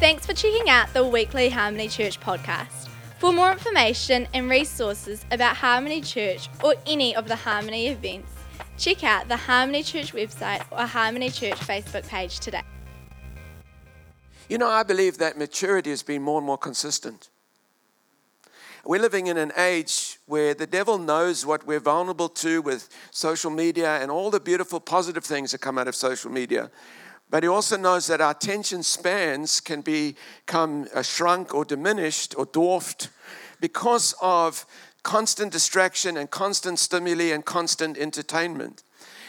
Thanks for checking out the weekly Harmony Church podcast. For more information and resources about Harmony Church or any of the Harmony events, check out the Harmony Church website or Harmony Church Facebook page today. You know, I believe that maturity has been more and more consistent. We're living in an age where the devil knows what we're vulnerable to with social media and all the beautiful positive things that come out of social media. But he also knows that our attention spans can become uh, shrunk or diminished or dwarfed because of constant distraction and constant stimuli and constant entertainment.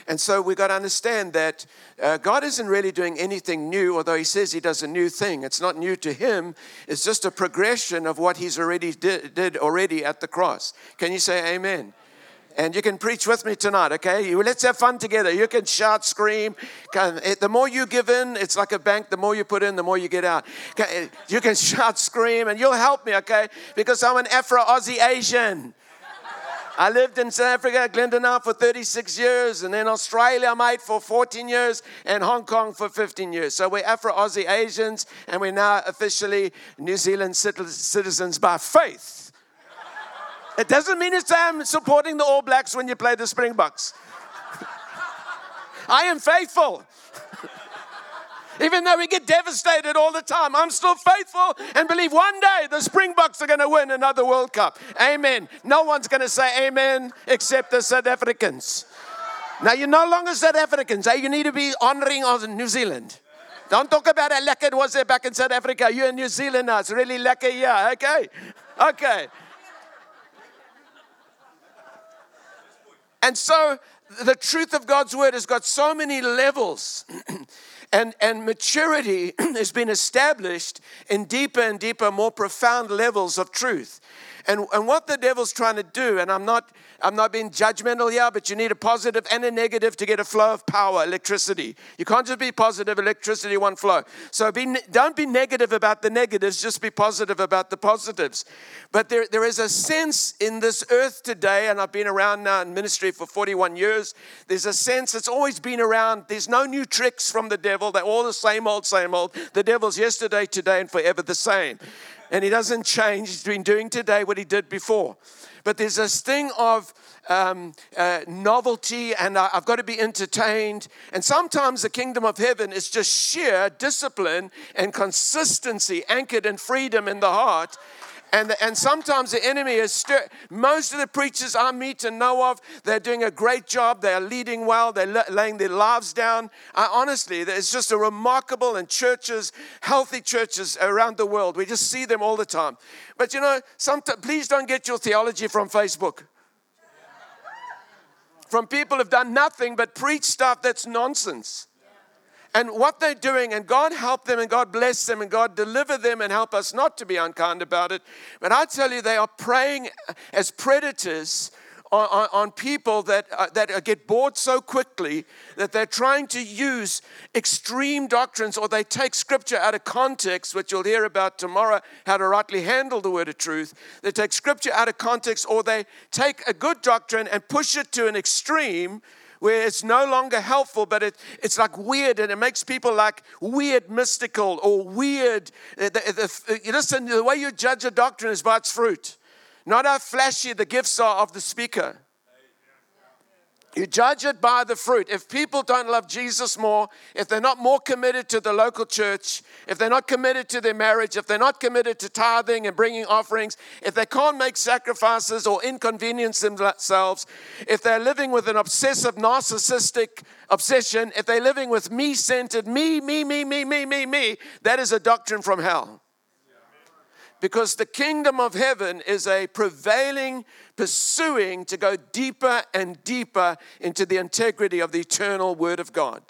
And so we've got to understand that uh, God isn't really doing anything new, although He says He does a new thing. It's not new to Him, it's just a progression of what He's already did, did already at the cross. Can you say amen? And you can preach with me tonight, okay? Let's have fun together. You can shout, scream. Eh, the more you give in, it's like a bank. The more you put in, the more you get out. Eh, you can shout, scream, and you'll help me, okay? Because I'm an Afro Aussie Asian. I lived in South Africa, Glendonau for 36 years, and then Australia, mate, for 14 years, and Hong Kong for 15 years. So we're Afro Aussie Asians, and we're now officially New Zealand citizens by faith. It doesn't mean it's I'm supporting the All Blacks when you play the Springboks. I am faithful. Even though we get devastated all the time, I'm still faithful and believe one day the Springboks are going to win another World Cup. Amen. No one's going to say amen except the South Africans. Now, you're no longer South Africans. Eh? You need to be honoring of New Zealand. Don't talk about how lekker it was there back in South Africa. You're in New Zealand now. It's really lekker here. Okay? Okay. And so the truth of God's word has got so many levels. and, and maturity has been established in deeper and deeper, more profound levels of truth. And, and what the devil's trying to do, and I'm not, I'm not being judgmental here, but you need a positive and a negative to get a flow of power, electricity. You can't just be positive, electricity, one flow. So be, don't be negative about the negatives, just be positive about the positives. But there, there is a sense in this earth today, and I've been around now in ministry for 41 years, there's a sense that's always been around. There's no new tricks from the devil, they're all the same old, same old. The devil's yesterday, today, and forever the same and he doesn't change. He's been doing today what he did before. But there's this thing of um, uh, novelty, and I, I've got to be entertained. And sometimes the kingdom of heaven is just sheer discipline and consistency anchored in freedom in the heart and, the, and sometimes the enemy is stir- most of the preachers I meet and know of, they're doing a great job. They're leading well. They're laying their lives down. I, honestly, it's just a remarkable and churches, healthy churches around the world. We just see them all the time. But you know, sometimes, please don't get your theology from Facebook. From people who've done nothing but preach stuff that's nonsense and what they're doing, and God help them, and God bless them, and God deliver them, and help us not to be unkind about it. But I tell you, they are preying as predators on, on, on people that, uh, that get bored so quickly that they're trying to use extreme doctrines or they take scripture out of context, which you'll hear about tomorrow, how to rightly handle the word of truth. They take scripture out of context or they take a good doctrine and push it to an extreme where it's no longer helpful, but it, it's like weird and it makes people like weird mystical or weird. Uh, the, the, the, uh, listen, the way you judge a doctrine is by its fruit, not how flashy the gifts are of the speaker. You judge it by the fruit. If people don't love Jesus more, if they're not more committed to the local church, if they're not committed to their marriage, if they're not committed to tithing and bringing offerings, if they can't make sacrifices or inconvenience themselves, if they're living with an obsessive narcissistic obsession, if they're living with me centered, me, me, me, me, me, me, me, that is a doctrine from hell because the kingdom of heaven is a prevailing, pursuing to go deeper and deeper into the integrity of the eternal Word of God.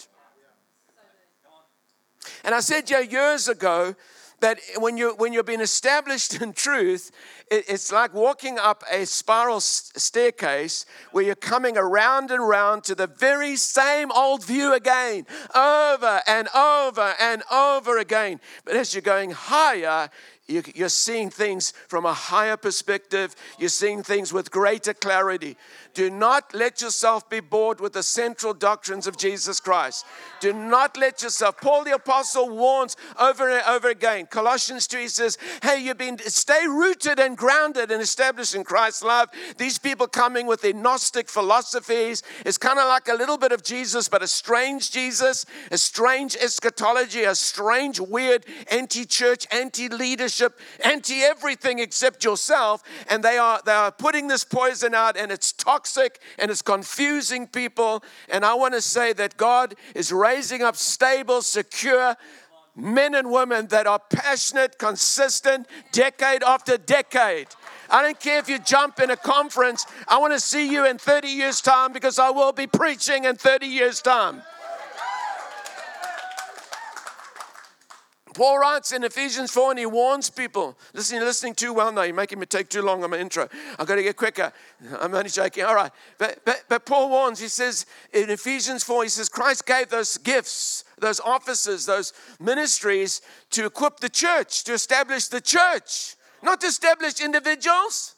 And I said yeah, years ago that when, you, when you've been established in truth, it, it's like walking up a spiral staircase where you're coming around and around to the very same old view again, over and over and over again. But as you're going higher, you're seeing things from a higher perspective. You're seeing things with greater clarity. Do not let yourself be bored with the central doctrines of Jesus Christ. Do not let yourself. Paul the apostle warns over and over again. Colossians 2 he says, "Hey, you've been stay rooted and grounded and established in Christ's love." These people coming with their Gnostic philosophies is kind of like a little bit of Jesus, but a strange Jesus, a strange eschatology, a strange, weird anti-church, anti-leadership, anti-everything except yourself. And they are they are putting this poison out, and it's toxic toxic and it's confusing people. And I want to say that God is raising up stable, secure, men and women that are passionate, consistent, decade after decade. I don't care if you jump in a conference. I want to see you in 30 years' time because I will be preaching in 30 years' time. Paul writes in Ephesians 4 and he warns people. Listen, you're listening too well now. You're making me take too long on my intro. I've got to get quicker. I'm only joking. All right. But, but, but Paul warns, he says in Ephesians 4, he says, Christ gave those gifts, those offices, those ministries to equip the church, to establish the church, not to establish individuals.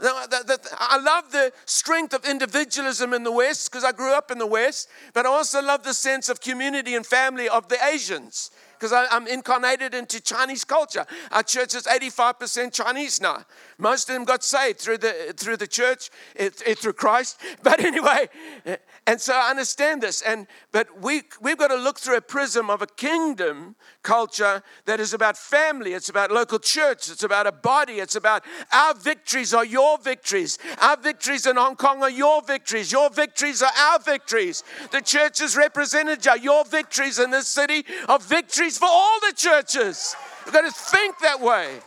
I love the strength of individualism in the West because I grew up in the West, but I also love the sense of community and family of the Asians because I'm incarnated into Chinese culture. Our church is 85% Chinese now. Most of them got saved through the, through the church, it, it, through Christ. But anyway, eh, and so I understand this. And, but we, we've got to look through a prism of a kingdom culture that is about family, it's about local church, it's about a body, it's about our victories are your victories. Our victories in Hong Kong are your victories. Your victories are our victories. The churches represented are your victories in this city are victories for all the churches. We've got to think that way.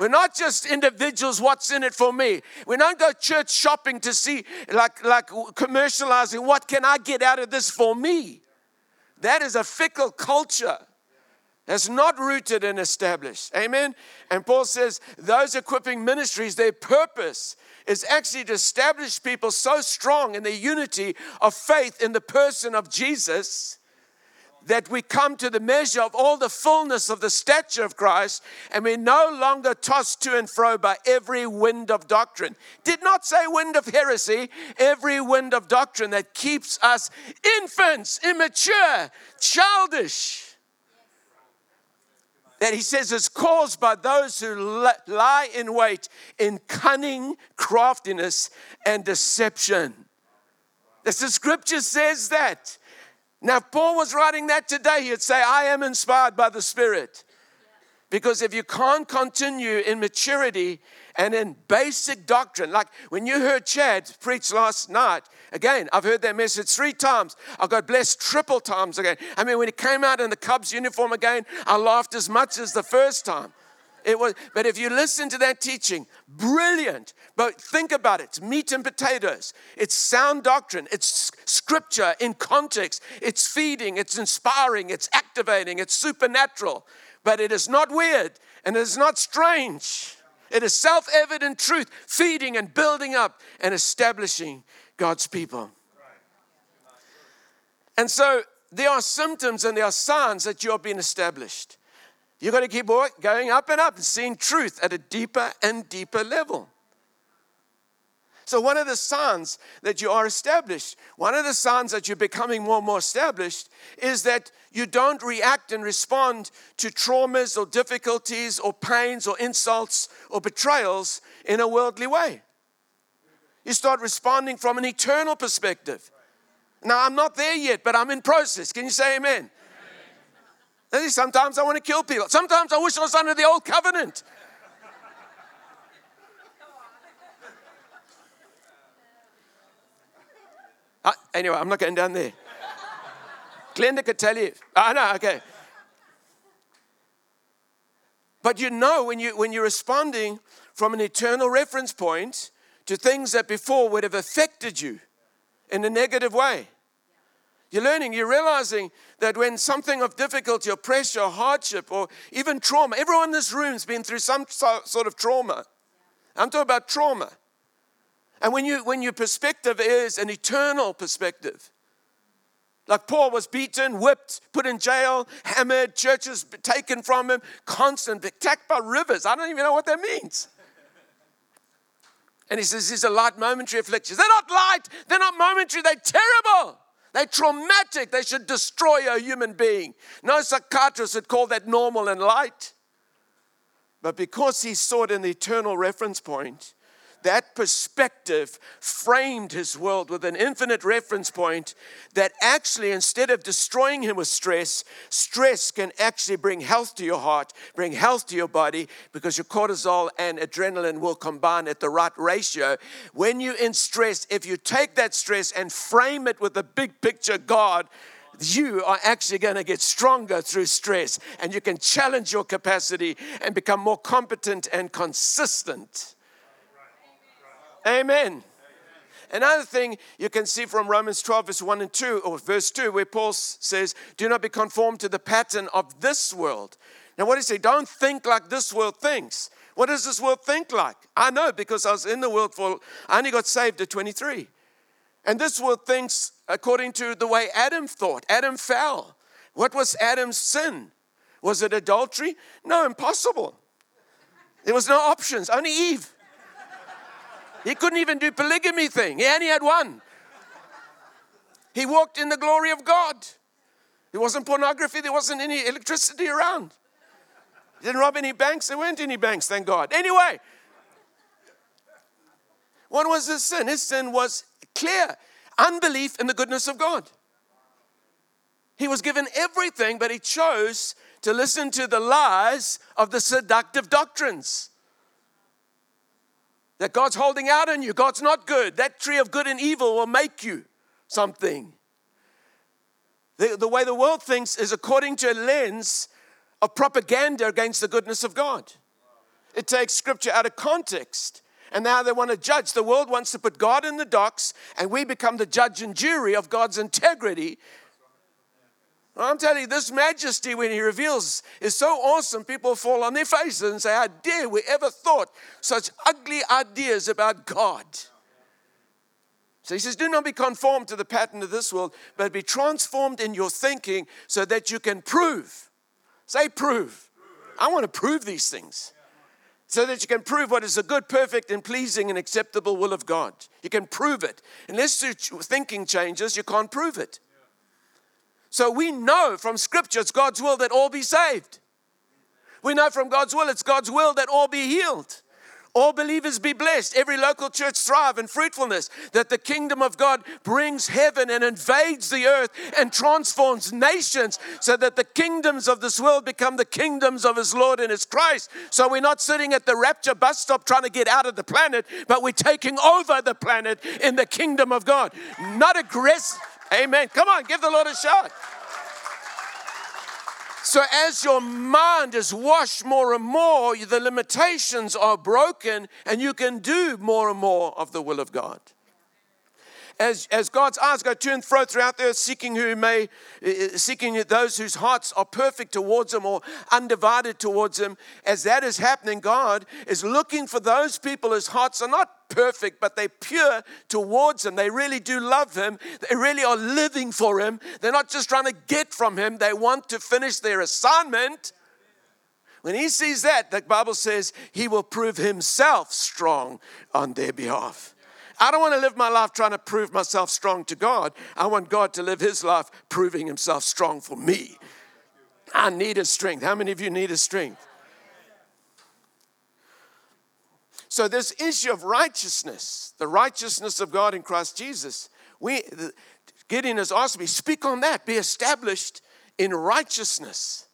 We're not just individuals, what's in it for me? We don't go church shopping to see, like, like commercializing, what can I get out of this for me? That is a fickle culture that's not rooted and established. Amen? And Paul says those equipping ministries, their purpose is actually to establish people so strong in the unity of faith in the person of Jesus that we come to the measure of all the fullness of the stature of Christ and we're no longer tossed to and fro by every wind of doctrine. Did not say wind of heresy, every wind of doctrine that keeps us infants, immature, childish. That he says is caused by those who lie in wait in cunning, craftiness, and deception. The scripture says that. Now, if Paul was writing that today, he'd say, I am inspired by the Spirit. Because if you can't continue in maturity and in basic doctrine, like when you heard Chad preach last night, again, I've heard that message three times. I got blessed triple times again. I mean, when he came out in the Cubs uniform again, I laughed as much as the first time. It was, but if you listen to that teaching, brilliant. But think about it it's meat and potatoes. It's sound doctrine. It's scripture in context. It's feeding. It's inspiring. It's activating. It's supernatural. But it is not weird and it is not strange. It is self evident truth, feeding and building up and establishing God's people. And so there are symptoms and there are signs that you are being established. You've got to keep going up and up and seeing truth at a deeper and deeper level. So, one of the signs that you are established, one of the signs that you're becoming more and more established, is that you don't react and respond to traumas or difficulties or pains or insults or betrayals in a worldly way. You start responding from an eternal perspective. Now, I'm not there yet, but I'm in process. Can you say amen? Sometimes I want to kill people. Sometimes I wish I was under the old covenant. Uh, anyway, I'm not getting down there. Glenda could tell you. I know, okay. But you know when, you, when you're responding from an eternal reference point to things that before would have affected you in a negative way. You're learning, you're realizing that when something of difficulty or pressure or hardship or even trauma, everyone in this room's been through some sort of trauma. I'm talking about trauma. And when, you, when your perspective is an eternal perspective, Like Paul was beaten, whipped, put in jail, hammered, churches taken from him, constant, attacked by rivers. I don't even know what that means. And he says these are light momentary afflictions. They're not light, they're not momentary, they're terrible. They're traumatic. They should destroy a human being. No psychiatrist would call that normal and light. But because he saw it in the eternal reference point, that perspective framed his world with an infinite reference point that actually, instead of destroying him with stress, stress can actually bring health to your heart, bring health to your body, because your cortisol and adrenaline will combine at the right ratio. When you're in stress, if you take that stress and frame it with the big picture God, you are actually going to get stronger through stress and you can challenge your capacity and become more competent and consistent. Amen. Another thing you can see from Romans 12, verse 1 and 2, or verse 2, where Paul says, Do not be conformed to the pattern of this world. Now, what does he say? Don't think like this world thinks. What does this world think like? I know because I was in the world for, I only got saved at 23. And this world thinks according to the way Adam thought. Adam fell. What was Adam's sin? Was it adultery? No, impossible. There was no options, only Eve. He couldn't even do polygamy thing. He only had one. He walked in the glory of God. There wasn't pornography, there wasn't any electricity around. He didn't rob any banks, there weren't any banks, thank God. Anyway, what was his sin? His sin was clear unbelief in the goodness of God. He was given everything, but he chose to listen to the lies of the seductive doctrines that God's holding out on you. God's not good. That tree of good and evil will make you something. The, the way the world thinks is according to a lens of propaganda against the goodness of God. It takes scripture out of context. And now they want to judge. The world wants to put God in the docks, and we become the judge and jury of God's integrity I'm telling you, this majesty, when he reveals, is so awesome. People fall on their faces and say, How dare we ever thought such ugly ideas about God? So he says, Do not be conformed to the pattern of this world, but be transformed in your thinking so that you can prove. Say, prove. I want to prove these things. So that you can prove what is a good, perfect, and pleasing and acceptable will of God. You can prove it. Unless your thinking changes, you can't prove it. So we know from Scripture it's God's will that all be saved. We know from God's will it's God's will that all be healed. All believers be blessed, every local church thrive in fruitfulness, that the kingdom of God brings heaven and invades the earth and transforms nations so that the kingdoms of this world become the kingdoms of his Lord and his Christ. So we're not sitting at the rapture bus stop trying to get out of the planet, but we're taking over the planet in the kingdom of God. Not aggressive Amen. Come on, give the Lord a shout. So, as your mind is washed more and more, the limitations are broken, and you can do more and more of the will of God as, as God's eyes go to and fro throughout the earth, seeking who may, uh, uh, seeking those whose hearts are perfect towards Him or undivided towards Him, as that is happening, God is looking for those people whose hearts are not perfect, but they're pure towards Him. They really do love Him. They really are living for Him. They're not just trying to get from Him, they want to finish their assignment. When He sees that, the Bible says He will prove Himself strong on their behalf. I don't want to live my life trying to prove myself strong to God. I want God to live his life proving himself strong for me. I need his strength. How many of you need his strength? So, this issue of righteousness, the righteousness of God in Christ Jesus, we, Gideon has asked me, speak on that, be established in righteousness.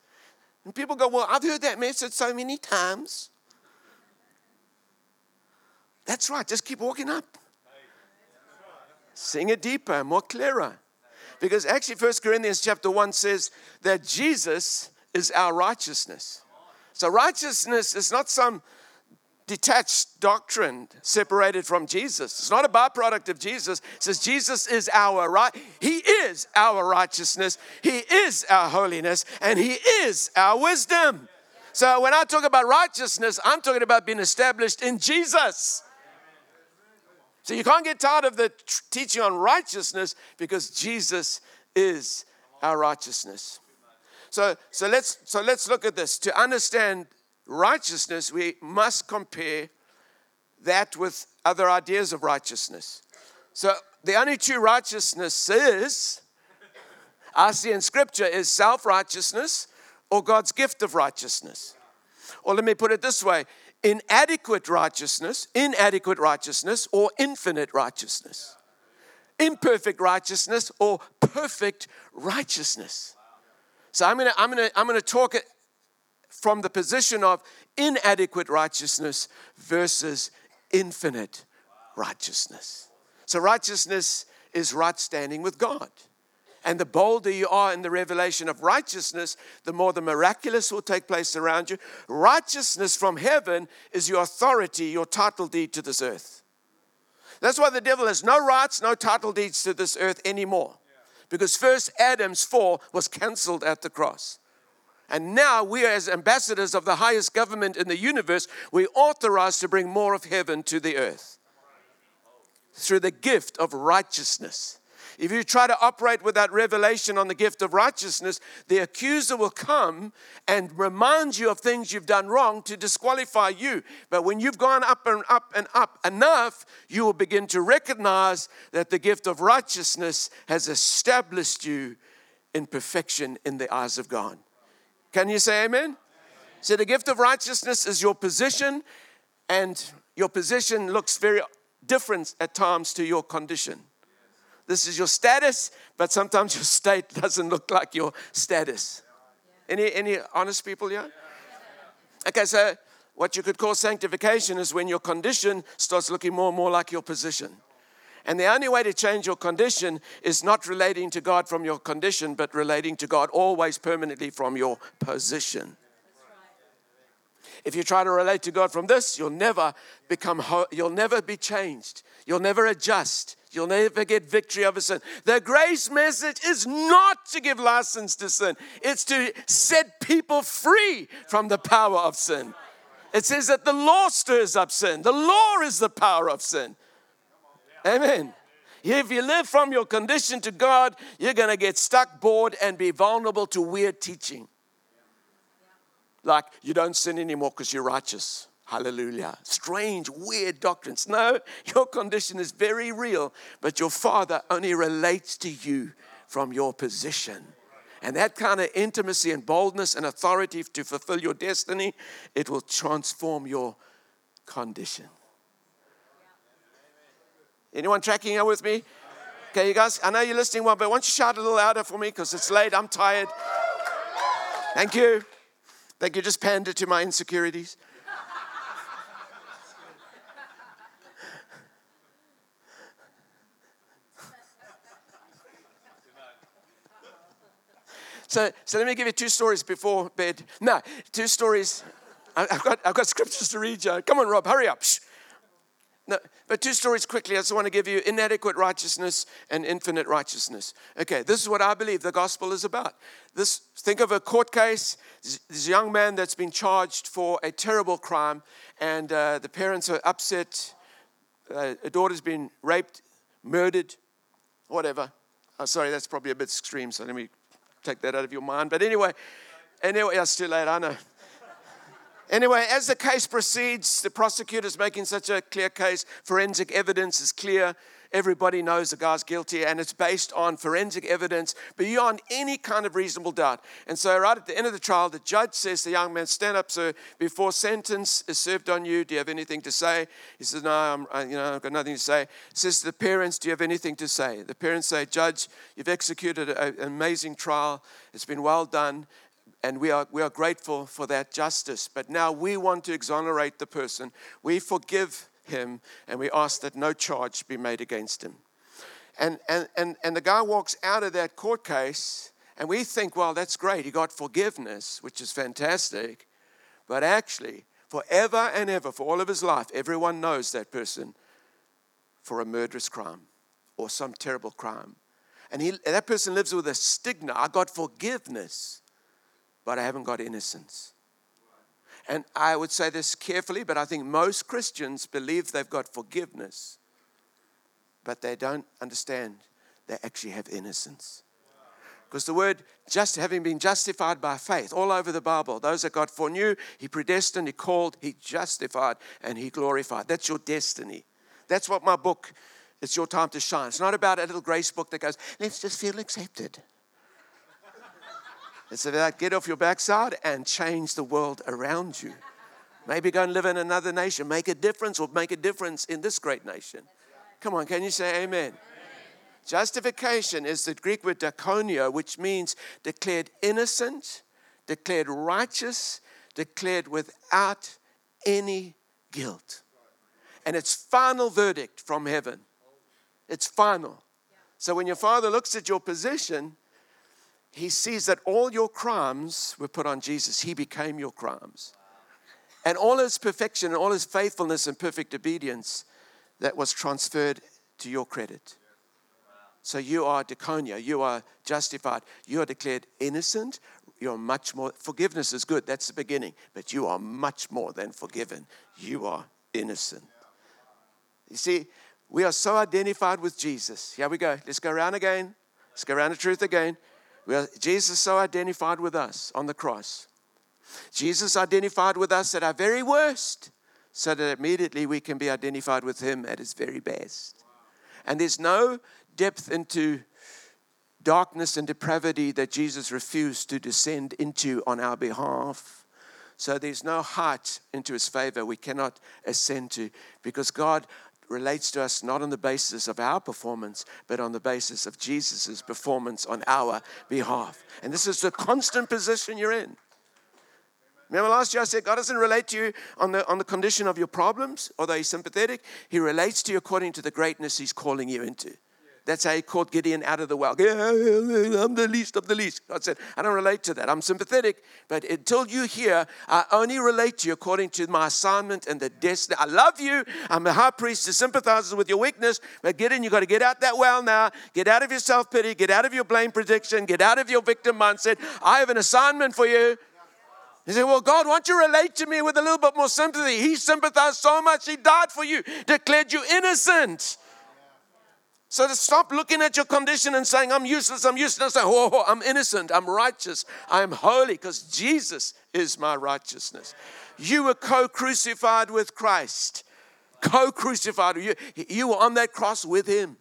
And people go, Well, I've heard that message so many times. That's right, just keep walking up. Sing it deeper, more clearer. Because actually, First Corinthians chapter 1 says that Jesus is our righteousness. So, righteousness is not some detached doctrine separated from Jesus. It's not a byproduct of Jesus. It says Jesus is our right. He is our righteousness. He is our holiness, and He is our wisdom. So when I talk about righteousness, I'm talking about being established in Jesus. So you can't get tired of the teaching on righteousness because Jesus is our righteousness. So, so, let's, so let's look at this. To understand righteousness, we must compare that with other ideas of righteousness. So the only true righteousness is, I see in Scripture, is self righteousness or God's gift of righteousness. Or let me put it this way inadequate righteousness, inadequate righteousness, or infinite righteousness. Imperfect righteousness or perfect righteousness. So I'm gonna, I'm gonna, I'm gonna talk it from the position of inadequate righteousness versus infinite righteousness. So, righteousness is right standing with God. And the bolder you are in the revelation of righteousness, the more the miraculous will take place around you. Righteousness from heaven is your authority, your title deed to this earth. That's why the devil has no rights, no title deeds to this earth anymore. Because first Adam's fall was cancelled at the cross. And now we, are as ambassadors of the highest government in the universe, we authorized to bring more of heaven to the earth through the gift of righteousness. If you try to operate with that revelation on the gift of righteousness, the accuser will come and remind you of things you've done wrong to disqualify you. But when you've gone up and up and up enough, you will begin to recognize that the gift of righteousness has established you in perfection in the eyes of God. Can you say amen? So, the gift of righteousness is your position, and your position looks very different at times to your condition. This is your status, but sometimes your state doesn't look like your status. Any, any honest people here? Okay, so what you could call sanctification is when your condition starts looking more and more like your position. And the only way to change your condition is not relating to God from your condition, but relating to God always permanently from your position. If you try to relate to God from this, you'll never become, you'll never be changed. You'll never adjust. You'll never get victory over sin. The grace message is not to give license to sin, it's to set people free from the power of sin. It says that the law stirs up sin, the law is the power of sin. Amen. If you live from your condition to God, you're going to get stuck, bored, and be vulnerable to weird teaching. Like you don't sin anymore because you're righteous. Hallelujah. Strange, weird doctrines. No, your condition is very real, but your Father only relates to you from your position. And that kind of intimacy and boldness and authority to fulfill your destiny, it will transform your condition. Anyone tracking here with me? Okay, you guys, I know you're listening well, but why don't you shout a little louder for me because it's late. I'm tired. Thank you. Thank you. Just pander to my insecurities. So, so let me give you two stories before bed. No, two stories. I've got, I've got scriptures to read you. Come on, Rob, hurry up. Shh. No, but two stories quickly. I just want to give you inadequate righteousness and infinite righteousness. Okay, this is what I believe the gospel is about. This think of a court case. This young man that's been charged for a terrible crime, and uh, the parents are upset. Uh, a daughter's been raped, murdered, whatever. Oh, sorry, that's probably a bit extreme. So let me take that out of your mind. But anyway, anyway, it's too late. I know. Anyway, as the case proceeds, the prosecutor's making such a clear case. Forensic evidence is clear. Everybody knows the guy's guilty, and it's based on forensic evidence beyond any kind of reasonable doubt. And so, right at the end of the trial, the judge says to the young man, "Stand up, sir. Before sentence is served on you, do you have anything to say?" He says, "No, I'm, I, you know, I've got nothing to say." Says to the parents, "Do you have anything to say?" The parents say, "Judge, you've executed an amazing trial. It's been well done." And we are, we are grateful for that justice. But now we want to exonerate the person. We forgive him and we ask that no charge be made against him. And, and, and, and the guy walks out of that court case, and we think, well, that's great. He got forgiveness, which is fantastic. But actually, forever and ever, for all of his life, everyone knows that person for a murderous crime or some terrible crime. And he, that person lives with a stigma. I got forgiveness but I haven't got innocence. And I would say this carefully, but I think most Christians believe they've got forgiveness, but they don't understand they actually have innocence. Because the word just having been justified by faith all over the Bible, those that God foreknew, He predestined, He called, He justified, and He glorified. That's your destiny. That's what my book, it's your time to shine. It's not about a little grace book that goes, let's just feel accepted. It's about get off your backside and change the world around you. Maybe go and live in another nation, make a difference, or make a difference in this great nation. Come on, can you say amen? Justification is the Greek word dikaioo, which means declared innocent, declared righteous, declared without any guilt. And it's final verdict from heaven. It's final. So when your father looks at your position, he sees that all your crimes were put on Jesus. He became your crimes. And all his perfection and all his faithfulness and perfect obedience that was transferred to your credit. So you are dikaioo, you are justified, you are declared innocent. You're much more, forgiveness is good, that's the beginning, but you are much more than forgiven. You are innocent. You see, we are so identified with Jesus. Here we go. Let's go around again. Let's go around the truth again. We are, Jesus is so identified with us on the cross. Jesus identified with us at our very worst so that immediately we can be identified with him at his very best. And there's no depth into darkness and depravity that Jesus refused to descend into on our behalf. So there's no height into his favor we cannot ascend to because God relates to us not on the basis of our performance, but on the basis of Jesus' performance on our behalf. And this is the constant position you're in. Remember last year I said God doesn't relate to you on the, on the condition of your problems, although He's sympathetic. He relates to you according to the greatness He's calling you into. That's how he called Gideon out of the well. I'm the least of the least. God said, I don't relate to that. I'm sympathetic, but until you hear, I only relate to you according to my assignment and the destiny. I love you. I'm a high priest who sympathizes with your weakness, but Gideon, you got to get out that well now. Get out of your self pity. Get out of your blame prediction. Get out of your victim mindset. I have an assignment for you. He said, Well, God, why don't you relate to me with a little bit more sympathy? He sympathized so much, He died for you, declared you innocent. So to stop looking at your condition and saying, I'm useless, I'm useless, say, oh, I'm innocent, I'm righteous, I'm holy, because Jesus is my righteousness. You were co crucified with Christ. Co crucified. You, you were on that cross with Him.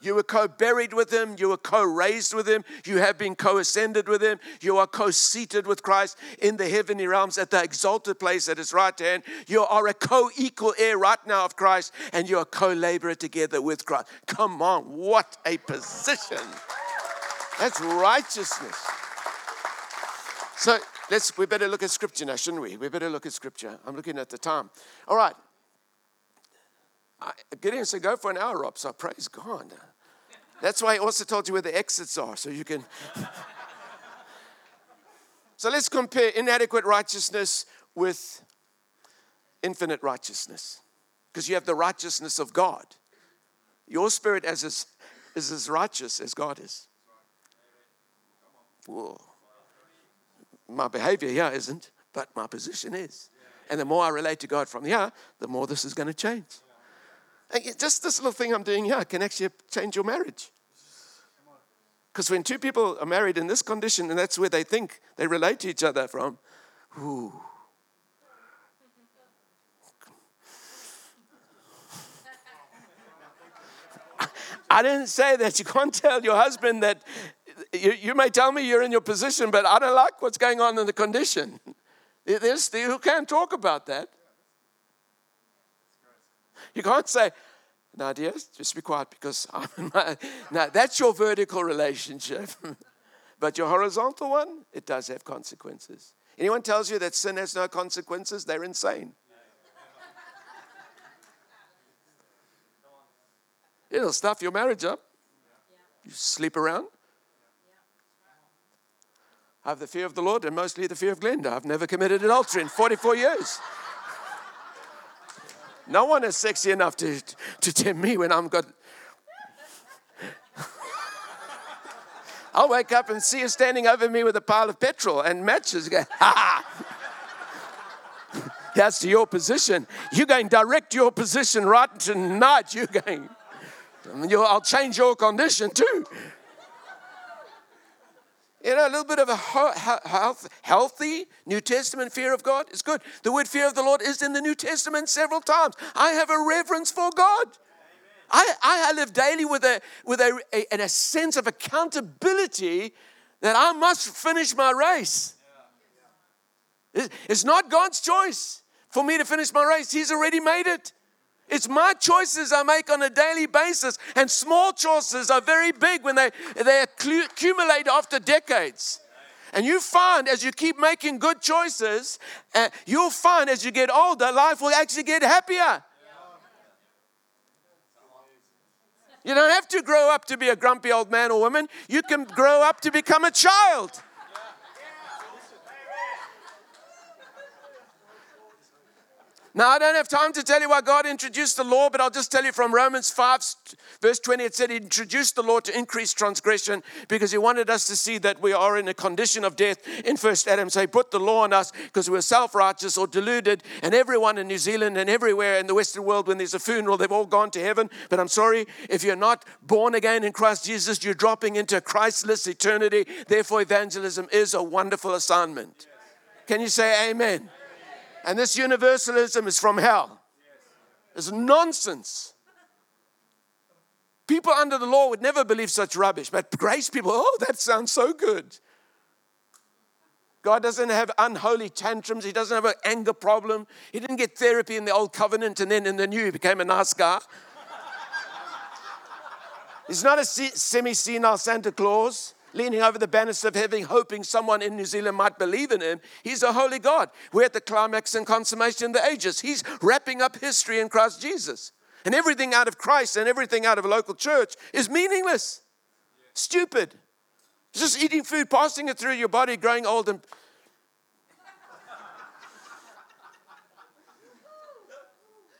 You were co buried with him. You were co raised with him. You have been co ascended with him. You are co seated with Christ in the heavenly realms at the exalted place at his right hand. You are a co equal heir right now of Christ, and you are co laborer together with Christ. Come on, what a position! That's righteousness. So let's, we better look at scripture now, shouldn't we? We better look at scripture. I'm looking at the time. All right. I, Gideon said, go for an hour, Rob. So praise God. That's why I also told you where the exits are, so you can. so let's compare inadequate righteousness with infinite righteousness. Because you have the righteousness of God. Your spirit is as, is as righteous as God is. Whoa. My behavior here isn't, but my position is. And the more I relate to God from here, the more this is going to change. Just this little thing I'm doing here can actually change your marriage. Because when two people are married in this condition, and that's where they think they relate to each other from, ooh. I didn't say that you can't tell your husband that you, you may tell me you're in your position, but I don't like what's going on in the condition. There's, who can't talk about that? You can't say, Nadia, just be quiet because I'm in my. Now, that's your vertical relationship. but your horizontal one, it does have consequences. Anyone tells you that sin has no consequences, they're insane. It'll stuff your marriage up. You sleep around. I have the fear of the Lord and mostly the fear of Glenda. I've never committed adultery in 44 years. No one is sexy enough to, to tempt me when I'm got. I'll wake up and see you standing over me with a pile of petrol and matches. Go, ha That's to your position. You're going direct your position right tonight. Um, You're going. I'll change your condition too. You know, a little bit of a health, healthy New Testament fear of God is good. The word fear of the Lord is in the New Testament several times. I have a reverence for God. I, I live daily with, a, with a, a, a sense of accountability that I must finish my race. It's not God's choice for me to finish my race, He's already made it. It's my choices I make on a daily basis, and small choices are very big when they, they accumulate after decades. And you find as you keep making good choices, uh, you'll find as you get older, life will actually get happier. You don't have to grow up to be a grumpy old man or woman. You can grow up to become a child. Now, I don't have time to tell you why God introduced the law, but I'll just tell you from Romans 5, verse 20, it said He introduced the law to increase transgression because He wanted us to see that we are in a condition of death in first Adam. So He put the law on us because we're self righteous or deluded. And everyone in New Zealand and everywhere in the Western world, when there's a funeral, they've all gone to heaven. But I'm sorry, if you're not born again in Christ Jesus, you're dropping into Christless eternity. Therefore, evangelism is a wonderful assignment. Can you say amen? And this universalism is from hell. It's nonsense. People under the law would never believe such rubbish, but grace people, oh, that sounds so good. God doesn't have unholy tantrums. He doesn't have an anger problem. He didn't get therapy in the old covenant and then in the new he became a nice guy. He's not a semi senile Santa Claus leaning over the banister of heaven, hoping someone in New Zealand might believe in him. He's a holy God. We're at the climax and consummation of the ages. He's wrapping up history in Christ Jesus. And everything out of Christ and everything out of a local church is meaningless, stupid. It's just eating food, passing it through your body, growing old and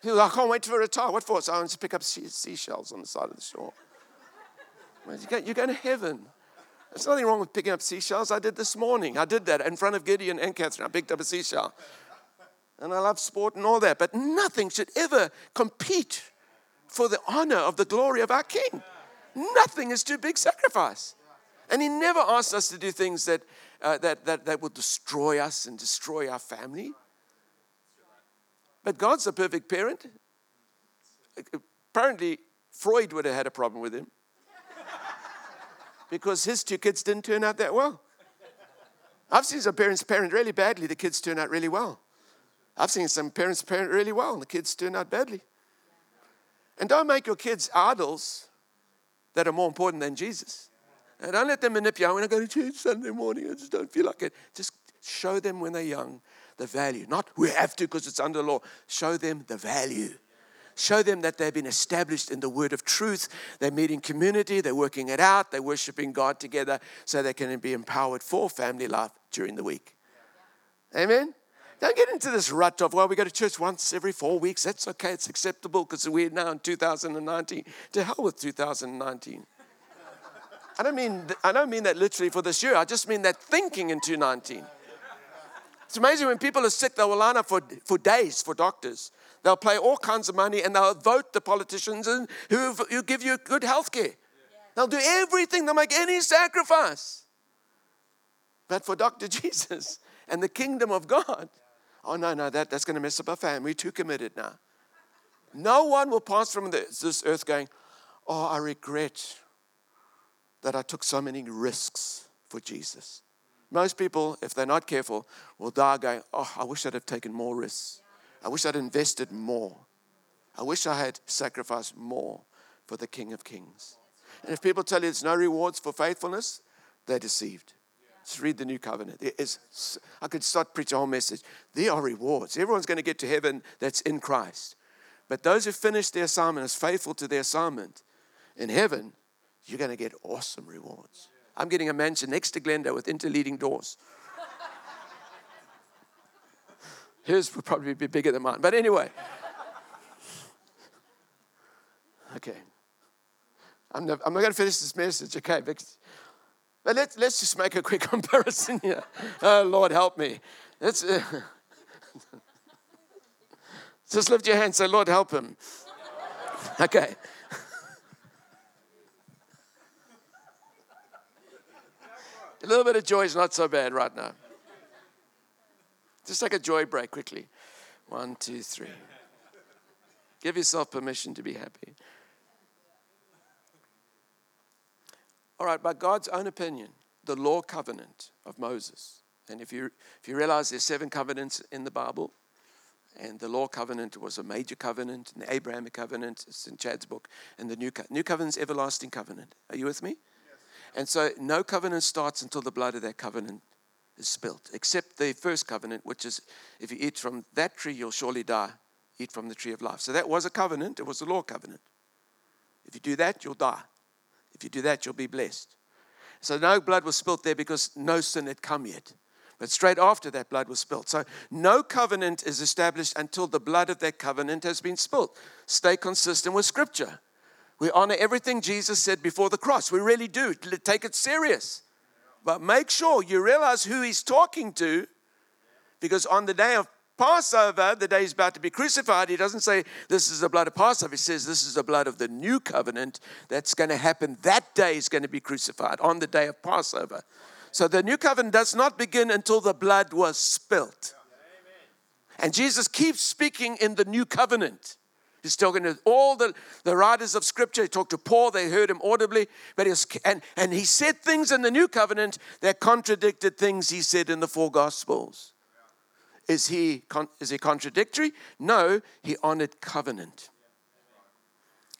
People, I can't wait to retire. What for? So I want to pick up seashells on the side of the shore. You're going to heaven. There's nothing wrong with picking up seashells. I did this morning. I did that in front of Gideon and Catherine. I picked up a seashell. And I love sport and all that. But nothing should ever compete for the honor of the glory of our King. Nothing is too big sacrifice. And He never asks us to do things that, uh, that, that, that will destroy us and destroy our family. But God's a perfect parent. Apparently, Freud would have had a problem with him because his two kids didn't turn out that well. I've seen some parents parent really badly, the kids turn out really well. I've seen some parents parent really well, and the kids turn out badly. And don't make your kids idols that are more important than Jesus. And don't let them manipulate. When I go to church Sunday morning, I just don't feel like it. Just show them when they're young the value. Not we have to because it's under law. Show them the value. Show them that they've been established in the word of truth. They're meeting community, they're working it out, they're worshiping God together so they can be empowered for family life during the week. Amen? Don't get into this rut of, well, we go to church once every four weeks. That's okay, it's acceptable because we're now in 2019. To hell with 2019. I don't mean I don't mean that literally for this year. I just mean that thinking in 2019. It's amazing when people are sick, they will line up for, for days for doctors. They'll pay all kinds of money and they'll vote the politicians and who, who give you good health care. They'll do everything, they'll make any sacrifice. But for Dr. Jesus and the kingdom of God, oh no, no, that, that's going to mess up our family. We're too committed now. No one will pass from this, this earth going, oh, I regret that I took so many risks for Jesus. Most people, if they're not careful, will die going, oh, I wish I'd have taken more risks. I wish I'd invested more. I wish I had sacrificed more for the King of Kings. And if people tell you there's no rewards for faithfulness, they're deceived. Just read the new covenant. There is, I could start preaching a whole message. There are rewards. Everyone's going to get to heaven that's in Christ. But those who finish their assignment as faithful to their assignment in heaven, you're going to get awesome rewards. I'm getting a mansion next to Glenda with interleading doors. His would probably be bigger than mine. But anyway. Okay. I'm not, I'm not going to finish this message, okay? But let's, let's just make a quick comparison here. Oh, Lord, help me. Let's, uh, just lift your hand and say, Lord, help him. Okay. A little bit of joy is not so bad right now. Just take a joy break quickly. One, two, three. Give yourself permission to be happy. All right, by God's own opinion, the law covenant of Moses. And if you, if you realize there's seven covenants in the Bible, and the law covenant was a major covenant, and the Abrahamic covenant, it's in Chad's book, and the new, new covenant's everlasting covenant. Are you with me? And so no covenant starts until the blood of that covenant is spilt, except the first covenant, which is if you eat from that tree, you'll surely die. Eat from the tree of life. So that was a covenant, it was a law covenant. If you do that, you'll die. If you do that, you'll be blessed. So no blood was spilt there because no sin had come yet. But straight after that, blood was spilt. So no covenant is established until the blood of that covenant has been spilt. Stay consistent with Scripture. We honor everything Jesus said before the cross. We really do. Take it serious. But make sure you realize who he's talking to because on the day of Passover, the day he's about to be crucified, he doesn't say, This is the blood of Passover. He says, This is the blood of the new covenant that's going to happen. That day is going to be crucified on the day of Passover. So the new covenant does not begin until the blood was spilt. And Jesus keeps speaking in the new covenant. He's talking to all the, the writers of scripture. He talked to Paul, they heard him audibly, but he was, and, and he said things in the new covenant that contradicted things he said in the four gospels. Is he, is he contradictory? No, he honored covenant.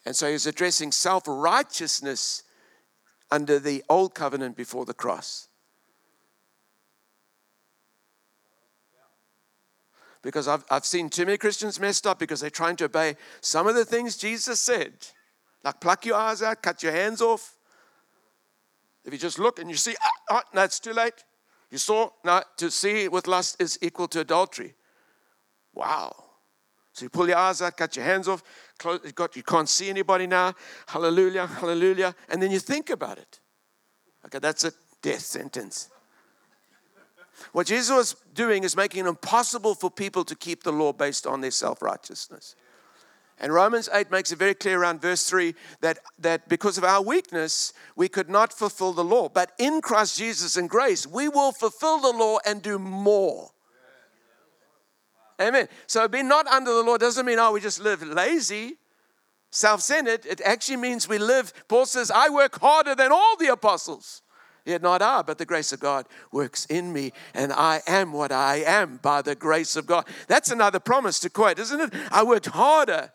And so he's addressing self righteousness under the old covenant before the cross. Because I've, I've seen too many Christians messed up because they're trying to obey some of the things Jesus said, like pluck your eyes out, cut your hands off. If you just look and you see, ah, ah, no, it's too late. You saw, now to see with lust is equal to adultery. Wow. So you pull your eyes out, cut your hands off, close, you, got, you can't see anybody now. Hallelujah, hallelujah. And then you think about it. Okay, that's a death sentence. What Jesus was doing is making it impossible for people to keep the law based on their self righteousness. And Romans 8 makes it very clear around verse 3 that, that because of our weakness, we could not fulfill the law. But in Christ Jesus and grace, we will fulfill the law and do more. Amen. So being not under the law doesn't mean, oh, we just live lazy, self centered. It actually means we live, Paul says, I work harder than all the apostles. Yet not I, but the grace of God works in me, and I am what I am by the grace of God. That's another promise to quote, isn't it? I worked harder.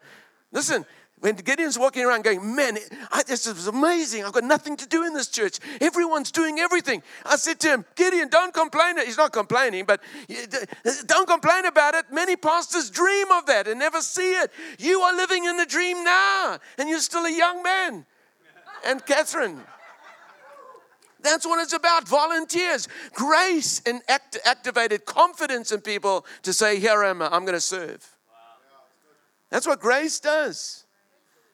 Listen, when Gideon's walking around going, Man, I, this is amazing. I've got nothing to do in this church. Everyone's doing everything. I said to him, Gideon, don't complain. He's not complaining, but don't complain about it. Many pastors dream of that and never see it. You are living in the dream now, and you're still a young man. And Catherine, that's what it's about volunteers, grace, and act- activated confidence in people to say, Here am I, I'm going to serve. That's what grace does.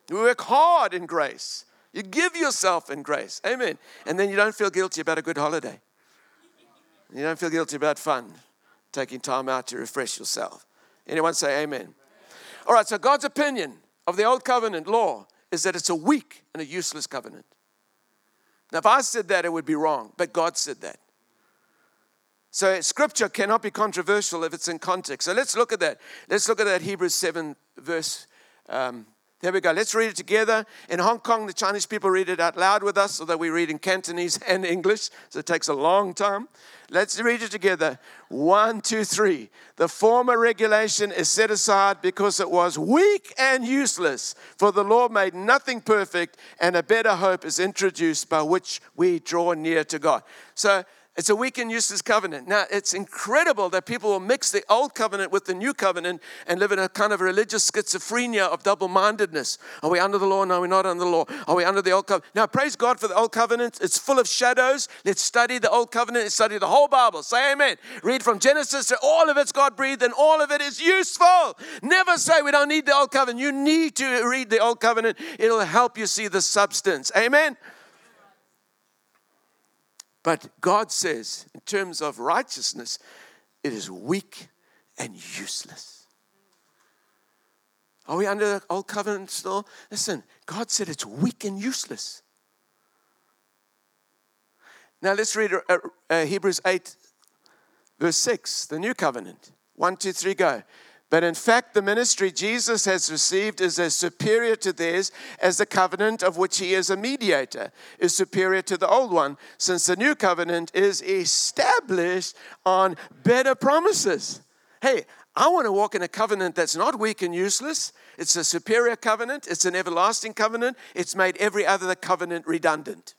You work hard in grace, you give yourself in grace. Amen. And then you don't feel guilty about a good holiday, you don't feel guilty about fun, taking time out to refresh yourself. Anyone say amen? All right, so God's opinion of the old covenant law is that it's a weak and a useless covenant. Now, if I said that, it would be wrong, but God said that. So, scripture cannot be controversial if it's in context. So, let's look at that. Let's look at that Hebrews 7, verse um, there we go. Let's read it together. In Hong Kong, the Chinese people read it out loud with us, although we read in Cantonese and English, so it takes a long time. Let's read it together. One, two, three. The former regulation is set aside because it was weak and useless, for the law made nothing perfect, and a better hope is introduced by which we draw near to God. So, it's a weak and useless covenant. Now, it's incredible that people will mix the old covenant with the new covenant and live in a kind of religious schizophrenia of double mindedness. Are we under the law? No, we're not under the law. Are we under the old covenant? Now, praise God for the old covenant. It's full of shadows. Let's study the old covenant and study the whole Bible. Say amen. Read from Genesis to all of it's God breathed and all of it is useful. Never say we don't need the old covenant. You need to read the old covenant, it'll help you see the substance. Amen. But God says, in terms of righteousness, it is weak and useless. Are we under the old covenant still? Listen, God said it's weak and useless. Now let's read uh, uh, Hebrews 8, verse 6, the new covenant. One, two, three, go. But in fact, the ministry Jesus has received is as superior to theirs as the covenant of which he is a mediator is superior to the old one, since the new covenant is established on better promises. Hey, I want to walk in a covenant that's not weak and useless. It's a superior covenant, it's an everlasting covenant. It's made every other covenant redundant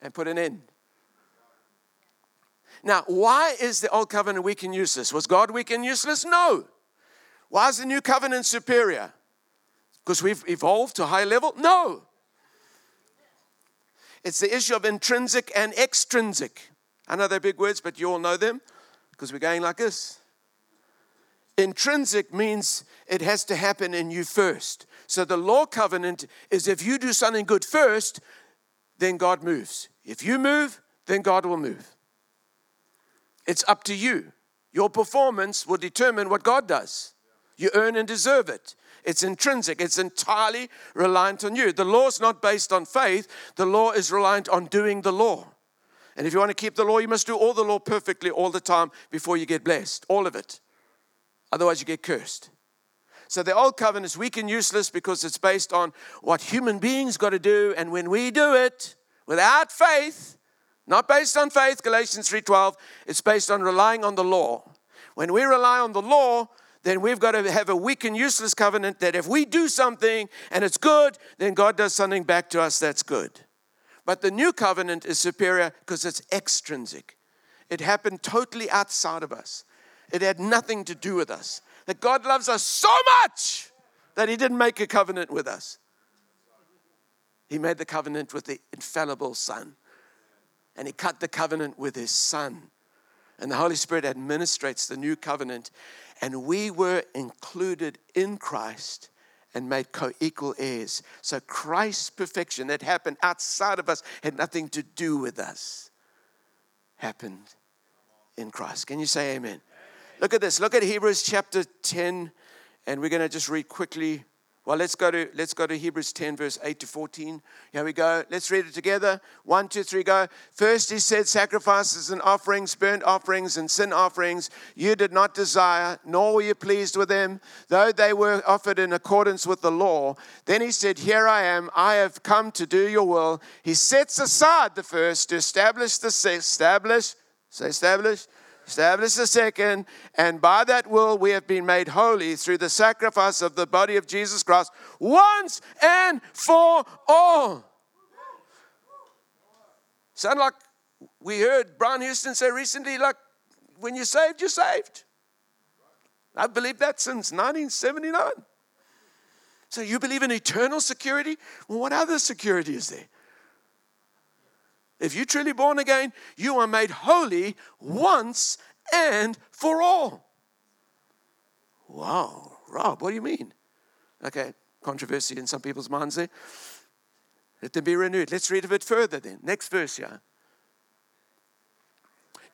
and put an end. Now, why is the old covenant weak and useless? Was God weak and useless? No. Why is the new covenant superior? Because we've evolved to a high level? No. It's the issue of intrinsic and extrinsic. I know they're big words, but you all know them because we're going like this. Intrinsic means it has to happen in you first. So the law covenant is if you do something good first, then God moves. If you move, then God will move. It's up to you. Your performance will determine what God does. You earn and deserve it. It's intrinsic, it's entirely reliant on you. The law is not based on faith, the law is reliant on doing the law. And if you want to keep the law, you must do all the law perfectly all the time before you get blessed. All of it. Otherwise, you get cursed. So the old covenant is weak and useless because it's based on what human beings got to do. And when we do it without faith, not based on faith, Galatians 3:12, it's based on relying on the law. When we rely on the law, then we've got to have a weak and useless covenant that if we do something and it's good, then God does something back to us that's good. But the new covenant is superior because it's extrinsic. It happened totally outside of us. It had nothing to do with us. That God loves us so much that He didn't make a covenant with us. He made the covenant with the infallible Son and he cut the covenant with his son. And the Holy Spirit administrates the new covenant. And we were included in Christ and made co equal heirs. So Christ's perfection that happened outside of us had nothing to do with us, happened in Christ. Can you say amen? amen? Look at this. Look at Hebrews chapter 10. And we're going to just read quickly well, let's go to let's go to Hebrews 10, verse 8 to 14. Here we go. Let's read it together. One, two, three, go. First he said, Sacrifices and offerings, burnt offerings and sin offerings, you did not desire, nor were you pleased with them, though they were offered in accordance with the law. Then he said, Here I am, I have come to do your will. He sets aside the first to establish the establish, say establish establish the second, and by that will we have been made holy through the sacrifice of the body of Jesus Christ once and for all. Sound like we heard Brian Houston say recently, like, when you're saved, you're saved. I've believed that since 1979. So you believe in eternal security? Well, what other security is there? If you're truly born again, you are made holy once and for all. Wow, Rob, what do you mean? Okay, controversy in some people's minds there. Let them be renewed. Let's read a bit further then. Next verse, yeah.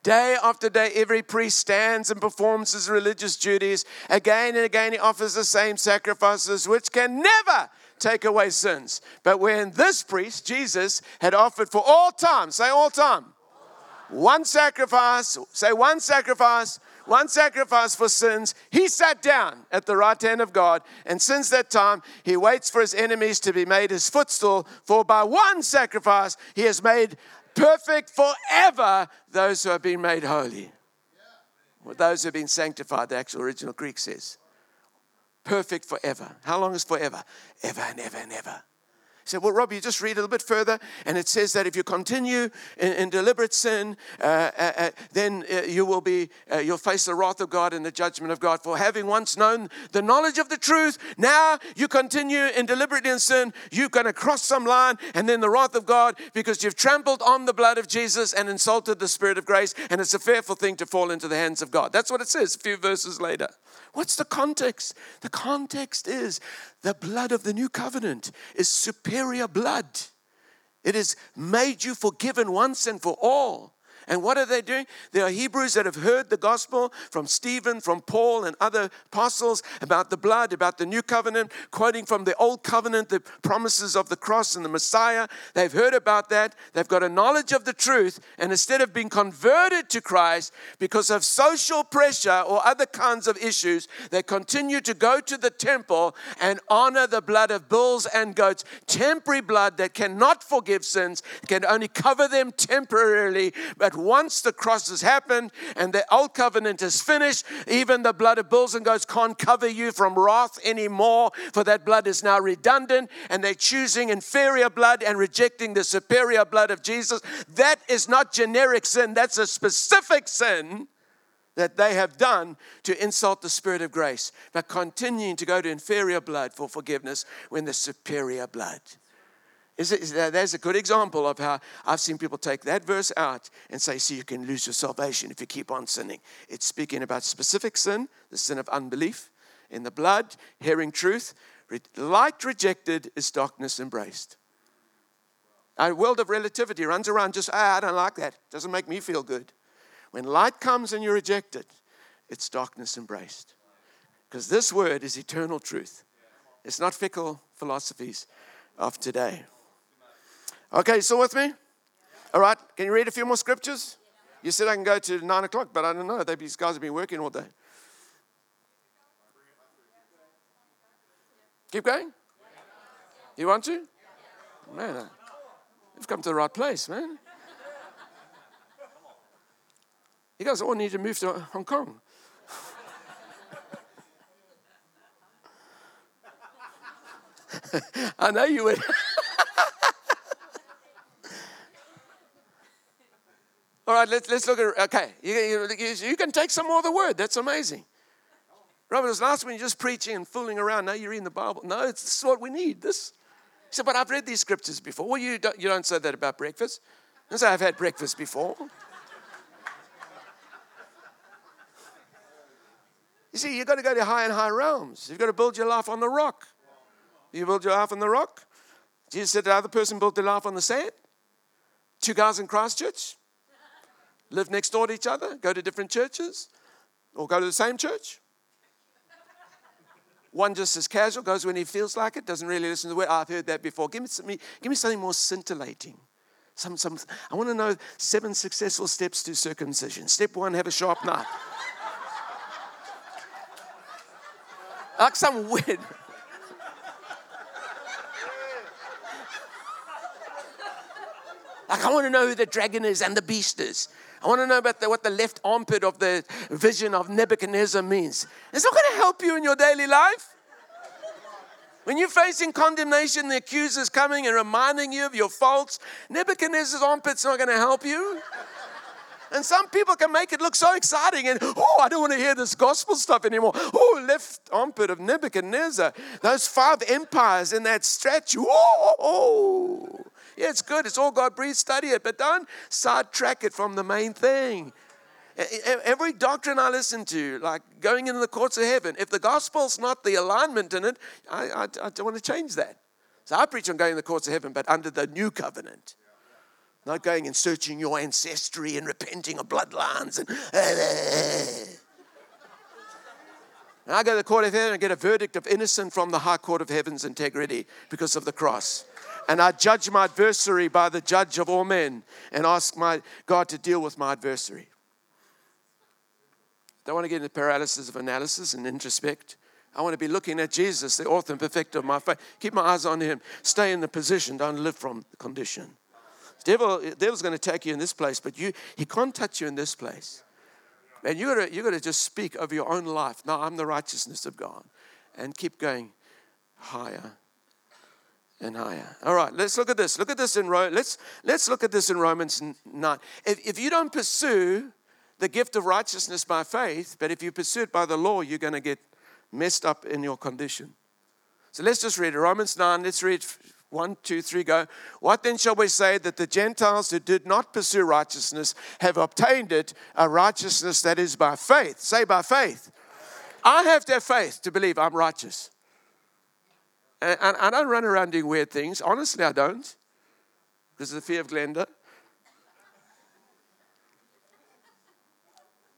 Day after day, every priest stands and performs his religious duties. Again and again, he offers the same sacrifices, which can never take away sins. But when this priest, Jesus, had offered for all time, say all time, one sacrifice, say one sacrifice, one sacrifice for sins, he sat down at the right hand of God. And since that time, he waits for his enemies to be made his footstool. For by one sacrifice, he has made perfect forever those who have been made holy. Well, those who have been sanctified, the actual original Greek says perfect forever. How long is forever? Ever and ever and ever. Said, Well, Rob, you just read a little bit further, and it says that if you continue in, in deliberate sin, uh, uh, uh, then uh, you will be, uh, you'll face the wrath of God and the judgment of God. For having once known the knowledge of the truth, now you continue in deliberate in sin, you're going to cross some line, and then the wrath of God because you've trampled on the blood of Jesus and insulted the Spirit of grace, and it's a fearful thing to fall into the hands of God. That's what it says a few verses later. What's the context? The context is the blood of the new covenant is superior blood. It has made you forgiven once and for all. And what are they doing? There are Hebrews that have heard the gospel from Stephen, from Paul, and other apostles about the blood, about the new covenant, quoting from the old covenant, the promises of the cross and the Messiah. They've heard about that. They've got a knowledge of the truth. And instead of being converted to Christ because of social pressure or other kinds of issues, they continue to go to the temple and honor the blood of bulls and goats, temporary blood that cannot forgive sins, can only cover them temporarily. But once the cross has happened and the old covenant is finished, even the blood of bulls and goats can't cover you from wrath anymore, for that blood is now redundant, and they're choosing inferior blood and rejecting the superior blood of Jesus. That is not generic sin, that's a specific sin that they have done to insult the Spirit of grace, but continuing to go to inferior blood for forgiveness when the superior blood is it, is there's a good example of how I've seen people take that verse out and say, see, you can lose your salvation if you keep on sinning. It's speaking about specific sin, the sin of unbelief in the blood, hearing truth. Light rejected is darkness embraced. Our world of relativity runs around just, ah, I don't like that. Doesn't make me feel good. When light comes and you reject it, it's darkness embraced. Because this word is eternal truth. It's not fickle philosophies of today. Okay, you still with me? All right, can you read a few more scriptures? You said I can go to nine o'clock, but I don't know. These guys have been working all day. Keep going? You want to? Man, you've come to the right place, man. You guys all need to move to Hong Kong. I know you would. All right, let's, let's look at Okay, you, you, you can take some more of the word. That's amazing. Robert, it was last when you're just preaching and fooling around. Now you're reading the Bible. No, it's, this is what we need. This. He said, but I've read these scriptures before. Well, you don't, you don't say that about breakfast. I say, I've had breakfast before. You see, you've got to go to high and high realms. You've got to build your life on the rock. You build your life on the rock. Jesus said the other person built their life on the sand. Two guys in Christchurch live next door to each other, go to different churches, or go to the same church. One just as casual, goes when he feels like it, doesn't really listen to the word. Oh, I've heard that before. Give me, give me something more scintillating. Some, some, I want to know seven successful steps to circumcision. Step one, have a sharp knife. like some weird. Like, I want to know who the dragon is and the beast is. I want to know about the, what the left armpit of the vision of Nebuchadnezzar means. It's not going to help you in your daily life. When you're facing condemnation, the accuser's coming and reminding you of your faults, Nebuchadnezzar's armpit's not going to help you. And some people can make it look so exciting and, oh, I don't want to hear this gospel stuff anymore. Oh, left armpit of Nebuchadnezzar. Those five empires in that statue. Oh, oh. Yeah, it's good. It's all God breathed. Study it, but don't sidetrack it from the main thing. Every doctrine I listen to, like going into the courts of heaven, if the gospel's not the alignment in it, I, I, I don't want to change that. So I preach on going in the courts of heaven, but under the new covenant. Not going and searching your ancestry and repenting of bloodlines. And, and I go to the court of heaven and get a verdict of innocent from the high court of heaven's integrity because of the cross and I judge my adversary by the judge of all men and ask my God to deal with my adversary. Don't want to get into paralysis of analysis and introspect. I want to be looking at Jesus, the author and perfecter of my faith. Keep my eyes on him. Stay in the position. Don't live from the condition. The devil, the devil's going to take you in this place, but you, he can't touch you in this place. And you got you to just speak of your own life. Now I'm the righteousness of God, and keep going higher and higher. All right, let's look at this. Look at this in Ro- let's let's look at this in Romans 9. If, if you don't pursue the gift of righteousness by faith, but if you pursue it by the law, you're going to get messed up in your condition. So let's just read it. Romans 9, let's read 1, 2, 3, go. What then shall we say that the Gentiles who did not pursue righteousness have obtained it, a righteousness that is by faith? Say by faith. I have to have faith to believe I'm righteous. And I don't run around doing weird things. Honestly, I don't. Because of the fear of Glenda.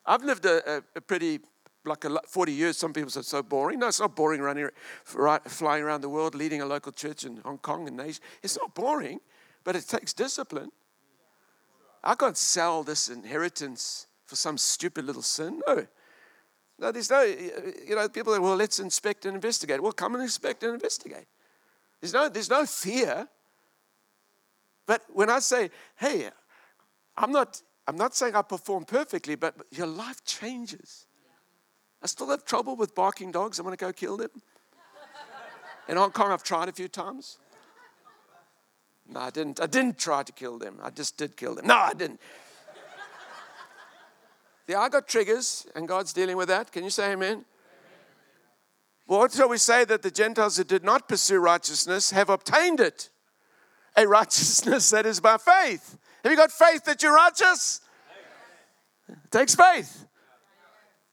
I've lived a, a, a pretty like a, 40 years. Some people say so boring. No, it's not boring running, right, flying around the world, leading a local church in Hong Kong and Asia. It's not boring, but it takes discipline. I can't sell this inheritance for some stupid little sin. No. No, there's no, you know, people say, well, let's inspect and investigate. Well, come and inspect and investigate. There's no, there's no fear. But when I say, hey, I'm not, I'm not saying I perform perfectly, but your life changes. I still have trouble with barking dogs. I'm going to go kill them. In Hong Kong, I've tried a few times. No, I didn't. I didn't try to kill them. I just did kill them. No, I didn't. Yeah, I got triggers, and God's dealing with that. Can you say amen? amen. What shall we say that the Gentiles who did not pursue righteousness have obtained it? A righteousness that is by faith. Have you got faith that you're righteous? It takes faith.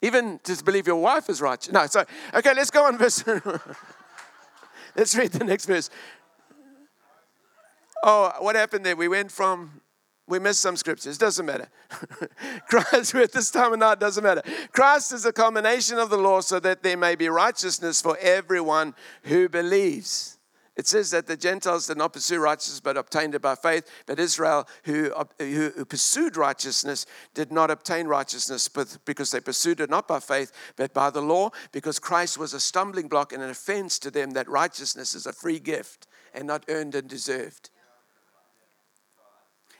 Even to believe your wife is righteous. No, so, okay, let's go on verse. let's read the next verse. Oh, what happened there? We went from, we miss some scriptures. Doesn't matter. Christ, with this time or not, doesn't matter. Christ is the culmination of the law so that there may be righteousness for everyone who believes. It says that the Gentiles did not pursue righteousness but obtained it by faith, but Israel, who, who, who pursued righteousness, did not obtain righteousness because they pursued it not by faith but by the law, because Christ was a stumbling block and an offense to them that righteousness is a free gift and not earned and deserved.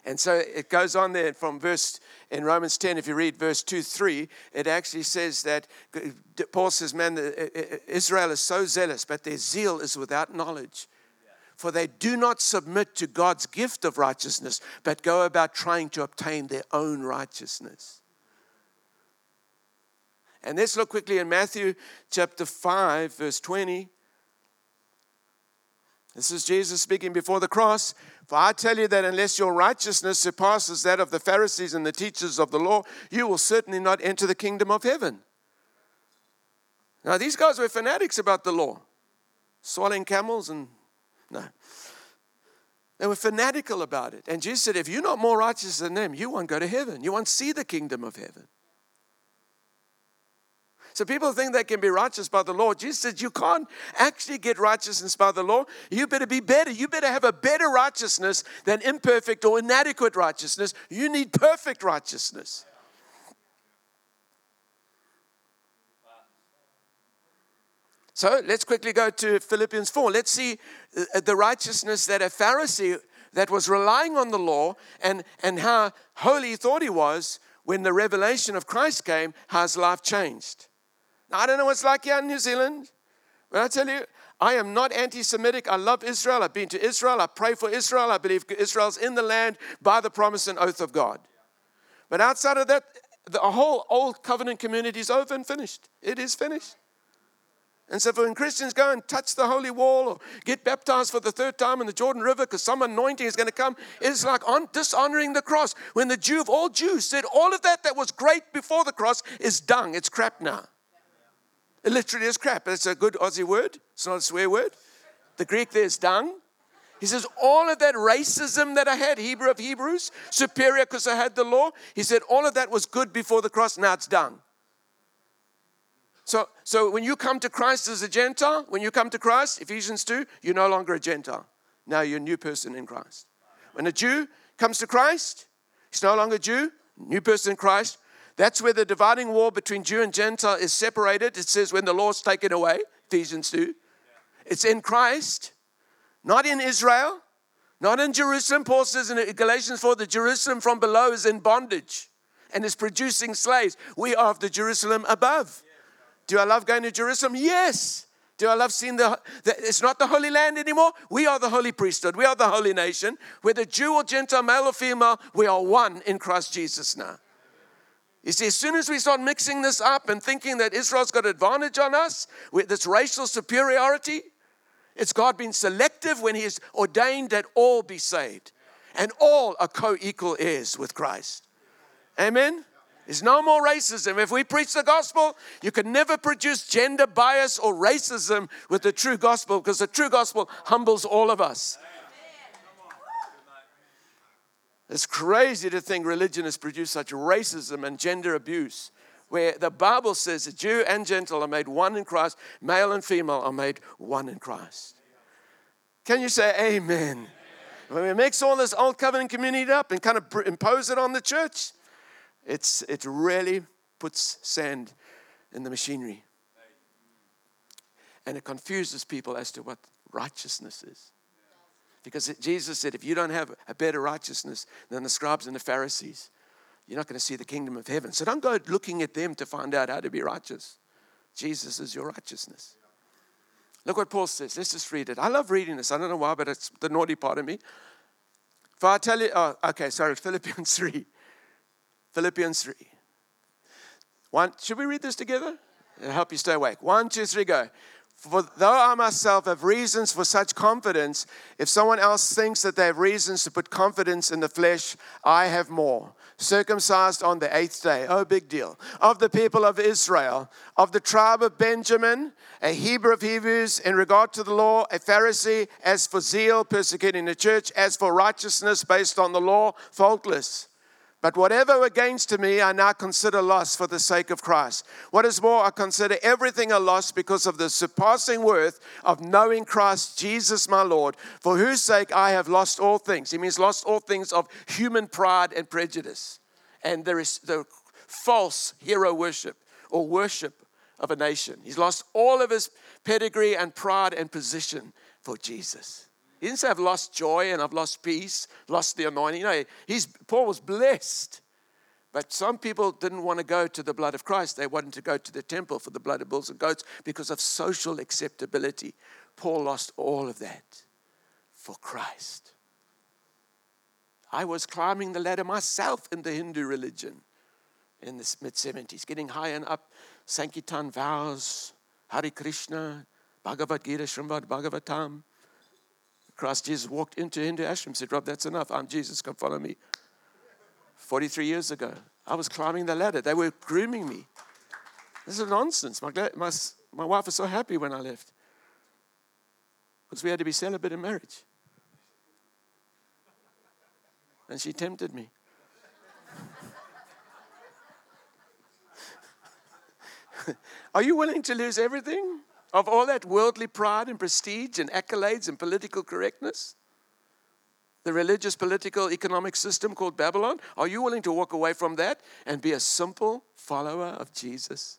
And so it goes on there from verse in Romans 10, if you read verse 2 3, it actually says that uh, Paul says, Man, uh, uh, Israel is so zealous, but their zeal is without knowledge. For they do not submit to God's gift of righteousness, but go about trying to obtain their own righteousness. And let's look quickly in Matthew chapter 5, verse 20. This is Jesus speaking before the cross. For I tell you that unless your righteousness surpasses that of the Pharisees and the teachers of the law, you will certainly not enter the kingdom of heaven. Now, these guys were fanatics about the law, swallowing camels and no. They were fanatical about it. And Jesus said, if you're not more righteous than them, you won't go to heaven. You won't see the kingdom of heaven. So people think they can be righteous by the law. Jesus said, You can't actually get righteousness by the law. You better be better. You better have a better righteousness than imperfect or inadequate righteousness. You need perfect righteousness. So let's quickly go to Philippians 4. Let's see uh, the righteousness that a Pharisee that was relying on the law and, and how holy he thought he was when the revelation of Christ came, how his life changed. I don't know what it's like here in New Zealand, but I tell you, I am not anti Semitic. I love Israel. I've been to Israel. I pray for Israel. I believe Israel's in the land by the promise and oath of God. But outside of that, the whole old covenant community is over and finished. It is finished. And so, when Christians go and touch the holy wall or get baptized for the third time in the Jordan River because some anointing is going to come, it's like on, dishonoring the cross. When the Jew of all Jews said, All of that that was great before the cross is dung, it's crap now. It literally is crap. It's a good Aussie word, it's not a swear word. The Greek there is dung. He says, All of that racism that I had, Hebrew of Hebrews, superior because I had the law, he said, All of that was good before the cross, now it's dung. So, so when you come to Christ as a Gentile, when you come to Christ, Ephesians 2, you're no longer a Gentile. Now you're a new person in Christ. When a Jew comes to Christ, he's no longer a Jew, new person in Christ. That's where the dividing wall between Jew and Gentile is separated. It says when the law's taken away, Ephesians 2. It's in Christ, not in Israel, not in Jerusalem. Paul says in Galatians 4 the Jerusalem from below is in bondage and is producing slaves. We are of the Jerusalem above. Do I love going to Jerusalem? Yes. Do I love seeing the, the, it's not the Holy Land anymore? We are the holy priesthood. We are the holy nation. Whether Jew or Gentile, male or female, we are one in Christ Jesus now. You see, as soon as we start mixing this up and thinking that Israel's got advantage on us with this racial superiority, it's God being selective when He has ordained that all be saved and all are co equal heirs with Christ. Amen? There's no more racism. If we preach the gospel, you can never produce gender bias or racism with the true gospel because the true gospel humbles all of us. It's crazy to think religion has produced such racism and gender abuse where the Bible says that Jew and Gentile are made one in Christ, male and female are made one in Christ. Can you say amen? When we mix all this old covenant community up and kind of impose it on the church, it's, it really puts sand in the machinery. And it confuses people as to what righteousness is. Because Jesus said, if you don't have a better righteousness than the scribes and the Pharisees, you're not going to see the kingdom of heaven. So don't go looking at them to find out how to be righteous. Jesus is your righteousness. Look what Paul says. Let's just read it. I love reading this. I don't know why, but it's the naughty part of me. For I tell you, oh, okay, sorry, Philippians 3. Philippians 3. One, should we read this together? It'll help you stay awake. One, two, three, go. For though I myself have reasons for such confidence, if someone else thinks that they have reasons to put confidence in the flesh, I have more. Circumcised on the eighth day, oh, big deal. Of the people of Israel, of the tribe of Benjamin, a Hebrew of Hebrews, in regard to the law, a Pharisee, as for zeal, persecuting the church, as for righteousness based on the law, faultless. But whatever were gains to me, I now consider loss for the sake of Christ. What is more, I consider everything a loss because of the surpassing worth of knowing Christ Jesus my Lord, for whose sake I have lost all things. He means lost all things of human pride and prejudice. And there is the false hero worship or worship of a nation. He's lost all of his pedigree and pride and position for Jesus. He didn't say I've lost joy and I've lost peace, lost the anointing. No, he's, Paul was blessed. But some people didn't want to go to the blood of Christ. They wanted to go to the temple for the blood of bulls and goats because of social acceptability. Paul lost all of that for Christ. I was climbing the ladder myself in the Hindu religion in the mid 70s, getting high and up, Sankirtan vows, Hare Krishna, Bhagavad Gita, Srimad Bhagavatam. Christ Jesus walked into Hindu ashram said, Rob, that's enough. I'm Jesus. Come follow me. 43 years ago, I was climbing the ladder. They were grooming me. This is nonsense. My, my, my wife was so happy when I left because we had to be celibate in marriage. And she tempted me. Are you willing to lose everything? Of all that worldly pride and prestige and accolades and political correctness? The religious, political, economic system called Babylon? Are you willing to walk away from that and be a simple follower of Jesus?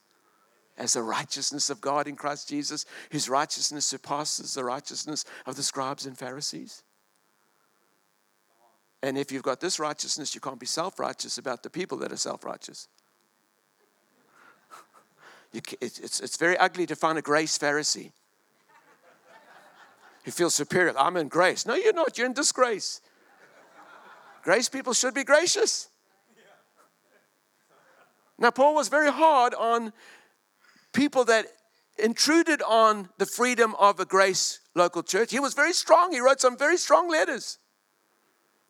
As the righteousness of God in Christ Jesus, whose righteousness surpasses the righteousness of the scribes and Pharisees? And if you've got this righteousness, you can't be self righteous about the people that are self righteous. You, it's, it's very ugly to find a grace Pharisee who feels superior. I'm in grace. No, you're not. You're in disgrace. Grace people should be gracious. Now, Paul was very hard on people that intruded on the freedom of a grace local church. He was very strong. He wrote some very strong letters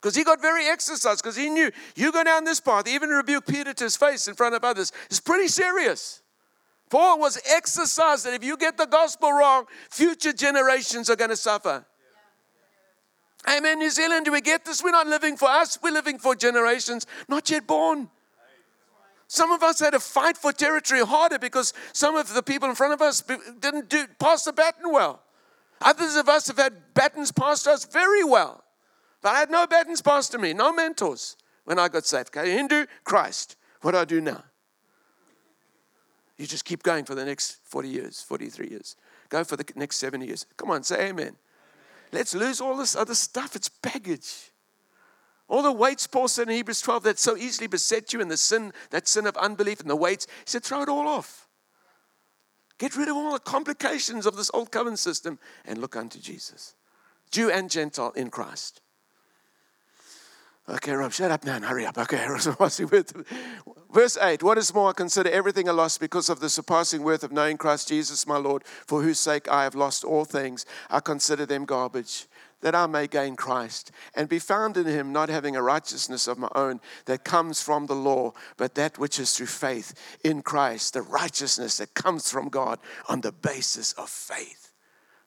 because he got very exercised because he knew you go down this path, even rebuke Peter to his face in front of others. It's pretty serious. Paul was exercised that if you get the gospel wrong, future generations are going to suffer. Amen. New Zealand, do we get this? We're not living for us, we're living for generations not yet born. Some of us had to fight for territory harder because some of the people in front of us didn't do, pass the baton well. Others of us have had batons passed us very well. But I had no batons passed to me, no mentors when I got saved. Okay, Hindu, Christ. What do I do now? You just keep going for the next 40 years, 43 years. Go for the next 70 years. Come on, say amen. amen. Let's lose all this other stuff. It's baggage. All the weights, Paul said in Hebrews 12, that so easily beset you in the sin, that sin of unbelief and the weights. He said, throw it all off. Get rid of all the complications of this old covenant system and look unto Jesus. Jew and Gentile in Christ. Okay, Rob, shut up now and hurry up. Okay, verse 8 What is more, I consider everything a loss because of the surpassing worth of knowing Christ Jesus, my Lord, for whose sake I have lost all things. I consider them garbage, that I may gain Christ and be found in him, not having a righteousness of my own that comes from the law, but that which is through faith in Christ, the righteousness that comes from God on the basis of faith.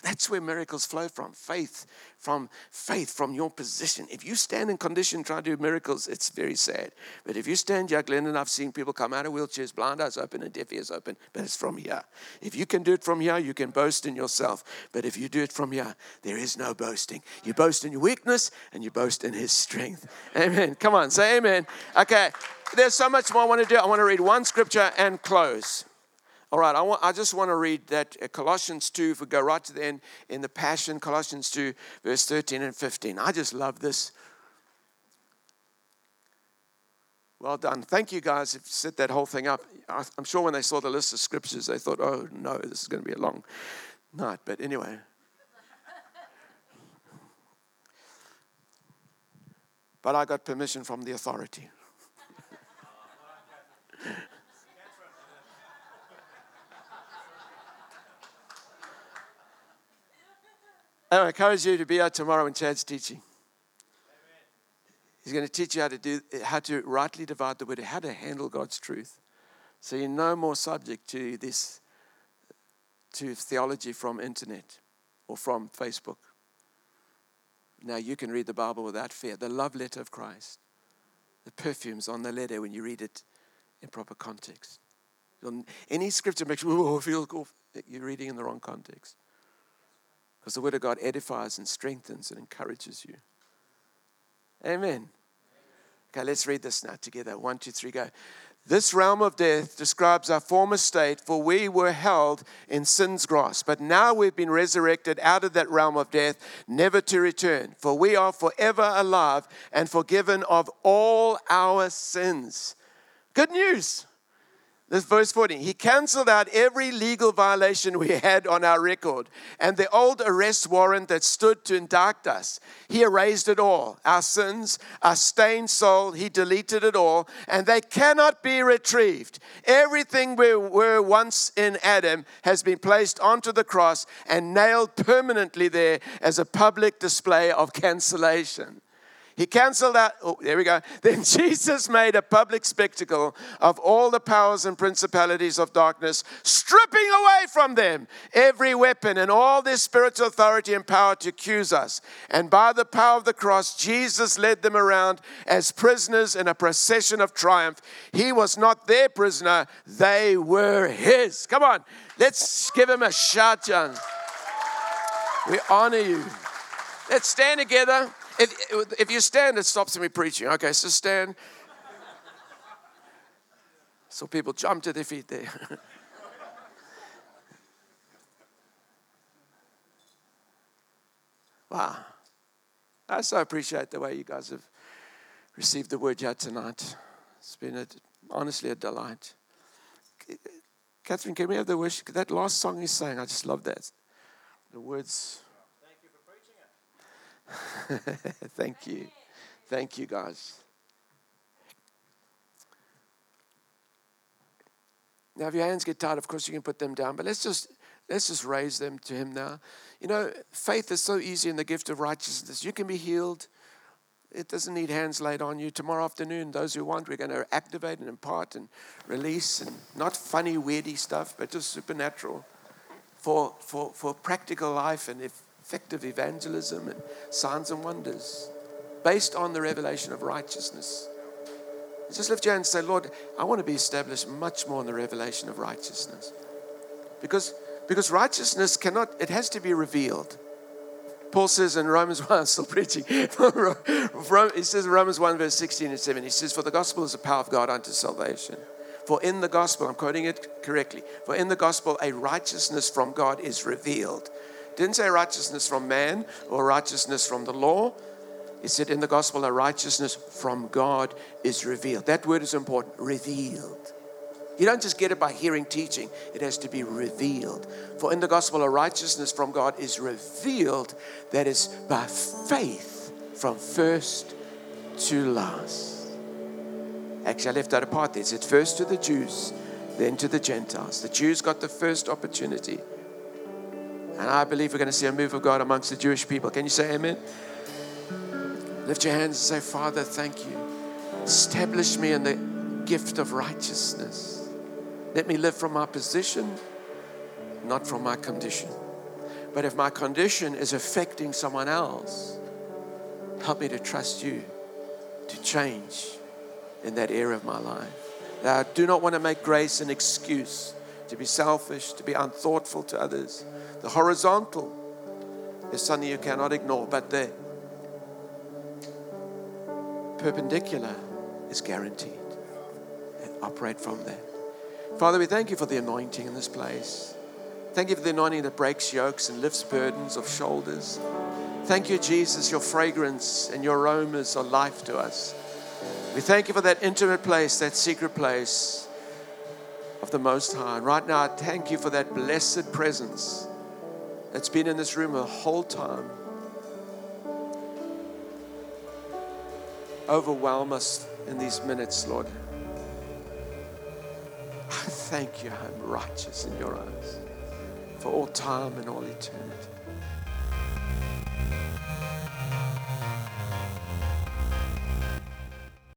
That's where miracles flow from. Faith, from faith, from your position. If you stand in condition trying to do miracles, it's very sad. But if you stand Glenn, and I've seen people come out of wheelchairs, blind eyes open and deaf ears open, but it's from here. If you can do it from here, you can boast in yourself. But if you do it from here, there is no boasting. You boast in your weakness and you boast in his strength. Amen. Come on, say amen. Okay, there's so much more I want to do. I want to read one scripture and close. All right, I, want, I just want to read that uh, Colossians 2, if we go right to the end in the Passion, Colossians 2, verse 13 and 15. I just love this. Well done. Thank you guys who set that whole thing up. I'm sure when they saw the list of scriptures, they thought, oh no, this is going to be a long night. But anyway. but I got permission from the authority. I encourage you to be out tomorrow when Chad's teaching. He's going to teach you how to do how to rightly divide the word, how to handle God's truth. So you're no more subject to this to theology from internet or from Facebook. Now you can read the Bible without fear. The love letter of Christ. The perfumes on the letter when you read it in proper context. Any scripture makes you feel. You're reading in the wrong context. Because the Word of God edifies and strengthens and encourages you. Amen. Okay, let's read this now together. One, two, three, go. This realm of death describes our former state, for we were held in sin's grasp. But now we've been resurrected out of that realm of death, never to return. For we are forever alive and forgiven of all our sins. Good news. This verse 14. He canceled out every legal violation we had on our record and the old arrest warrant that stood to indict us. He erased it all. Our sins, our stained soul, He deleted it all, and they cannot be retrieved. Everything we were once in Adam has been placed onto the cross and nailed permanently there as a public display of cancellation. He canceled out, oh, there we go. Then Jesus made a public spectacle of all the powers and principalities of darkness, stripping away from them every weapon and all their spiritual authority and power to accuse us. And by the power of the cross, Jesus led them around as prisoners in a procession of triumph. He was not their prisoner, they were his. Come on, let's give him a shout, John. We honor you. Let's stand together. If, if you stand, it stops me preaching. Okay, so stand. So people jump to their feet there. wow. I so appreciate the way you guys have received the word here tonight. It's been a, honestly a delight. Catherine, can we have the worship? That last song you sang, I just love that. The words Thank you. Thank you, guys. Now, if your hands get tired, of course you can put them down, but let's just let's just raise them to Him now. You know, faith is so easy in the gift of righteousness. You can be healed. It doesn't need hands laid on you. Tomorrow afternoon, those who want, we're going to activate and impart and release, and not funny, weirdy stuff, but just supernatural for for for practical life. And if effective evangelism and signs and wonders based on the revelation of righteousness. Just lift your hand and say, Lord, I want to be established much more in the revelation of righteousness. Because, because righteousness cannot, it has to be revealed. Paul says in Romans 1, I'm still preaching. he says in Romans 1, verse 16 and 17, he says, For the gospel is the power of God unto salvation. For in the gospel, I'm quoting it correctly, for in the gospel, a righteousness from God is revealed didn't say righteousness from man or righteousness from the law. He said in the gospel, a righteousness from God is revealed. That word is important revealed. You don't just get it by hearing teaching, it has to be revealed. For in the gospel, a righteousness from God is revealed that is by faith from first to last. Actually, I left that apart there. It said first to the Jews, then to the Gentiles. The Jews got the first opportunity. And I believe we're going to see a move of God amongst the Jewish people. Can you say amen? Lift your hands and say, Father, thank you. Establish me in the gift of righteousness. Let me live from my position, not from my condition. But if my condition is affecting someone else, help me to trust you to change in that area of my life. That I do not want to make grace an excuse to be selfish, to be unthoughtful to others. The horizontal is something you cannot ignore, but the perpendicular is guaranteed. And operate from there. Father, we thank you for the anointing in this place. Thank you for the anointing that breaks yokes and lifts burdens of shoulders. Thank you, Jesus, your fragrance and your aromas are life to us. We thank you for that intimate place, that secret place of the Most High. Right now, I thank you for that blessed presence that's been in this room the whole time. Overwhelm us in these minutes, Lord. I thank you, I'm righteous in your eyes for all time and all eternity.